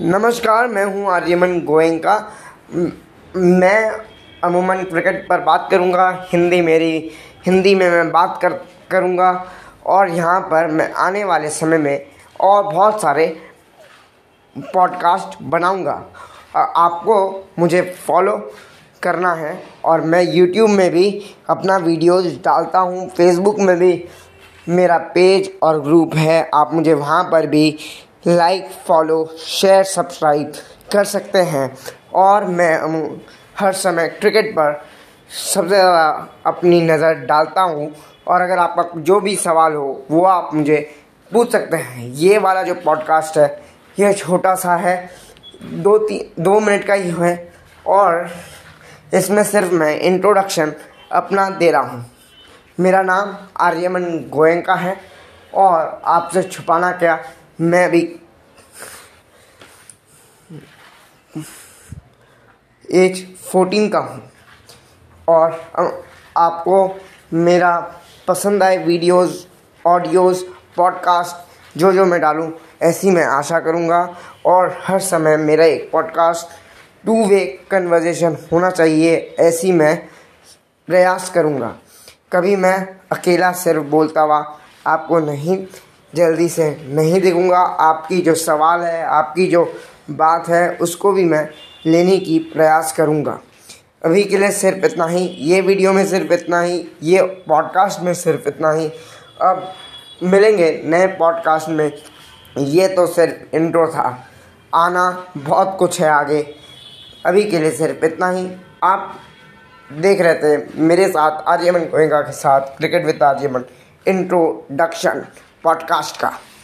नमस्कार, मैं हूँ आर्यमन गोयंका। म- अमूमन क्रिकेट पर बात करूँगा, हिंदी मेरी, हिंदी में मैं बात कर, करूँगा, और यहाँ पर मैं आने वाले समय में और बहुत सारे पॉडकास्ट बनाऊँगा। आपको मुझे फॉलो करना है, और मैं यूट्यूब में भी अपना वीडियोस डालता हूँ, फेसबुक में भी मेरा पेज और ग्रुप है, आप मुझे वहाँ पर भी लाइक फॉलो शेयर सब्सक्राइब कर सकते हैं। और मैं हर समय क्रिकेट पर सबसे ज़्यादा अपनी नज़र डालता हूँ। और अगर आपका जो भी सवाल हो, वो आप मुझे पूछ सकते हैं। ये वाला जो पॉडकास्ट है, यह छोटा सा है। दो तीन दो मिनट का ही है। और इसमें सिर्फ़ मैं इंट्रोडक्शन अपना दे रहा हूँ। मेरा नाम आर्यमन गोयंका है। और आपसे छुपाना क्या, मैं भी एज फोर्टीन का हूँ। और आपको मेरा पसंद आए वीडियोस, ऑडियोस, पॉडकास्ट, जो जो मैं डालूँ, ऐसी मैं आशा करूँगा। और हर समय मेरा एक पॉडकास्ट, टू वे कन्वर्जेशन होना चाहिए, ऐसी मैं प्रयास करूँगा। कभी मैं अकेला सिर्फ़ बोलता हुआ आपको नहीं, जल्दी से नहीं दिखूँगा। आपकी जो सवाल है, आपकी जो बात है, उसको भी मैं लेने की प्रयास करूँगा। अभी के लिए सिर्फ़ इतना ही, ये वीडियो में सिर्फ़ इतना ही, ये पॉडकास्ट में सिर्फ़ इतना ही। अब मिलेंगे नए पॉडकास्ट में। ये तो सिर्फ़ इंट्रो था। आना बहुत कुछ है आगे। अभी के लिए सिर्फ़ इतना ही। आप देख रहे थे मेरे साथ आर्यमन गोयंका के साथ, cricket with Aryaman. Introduction podcast का।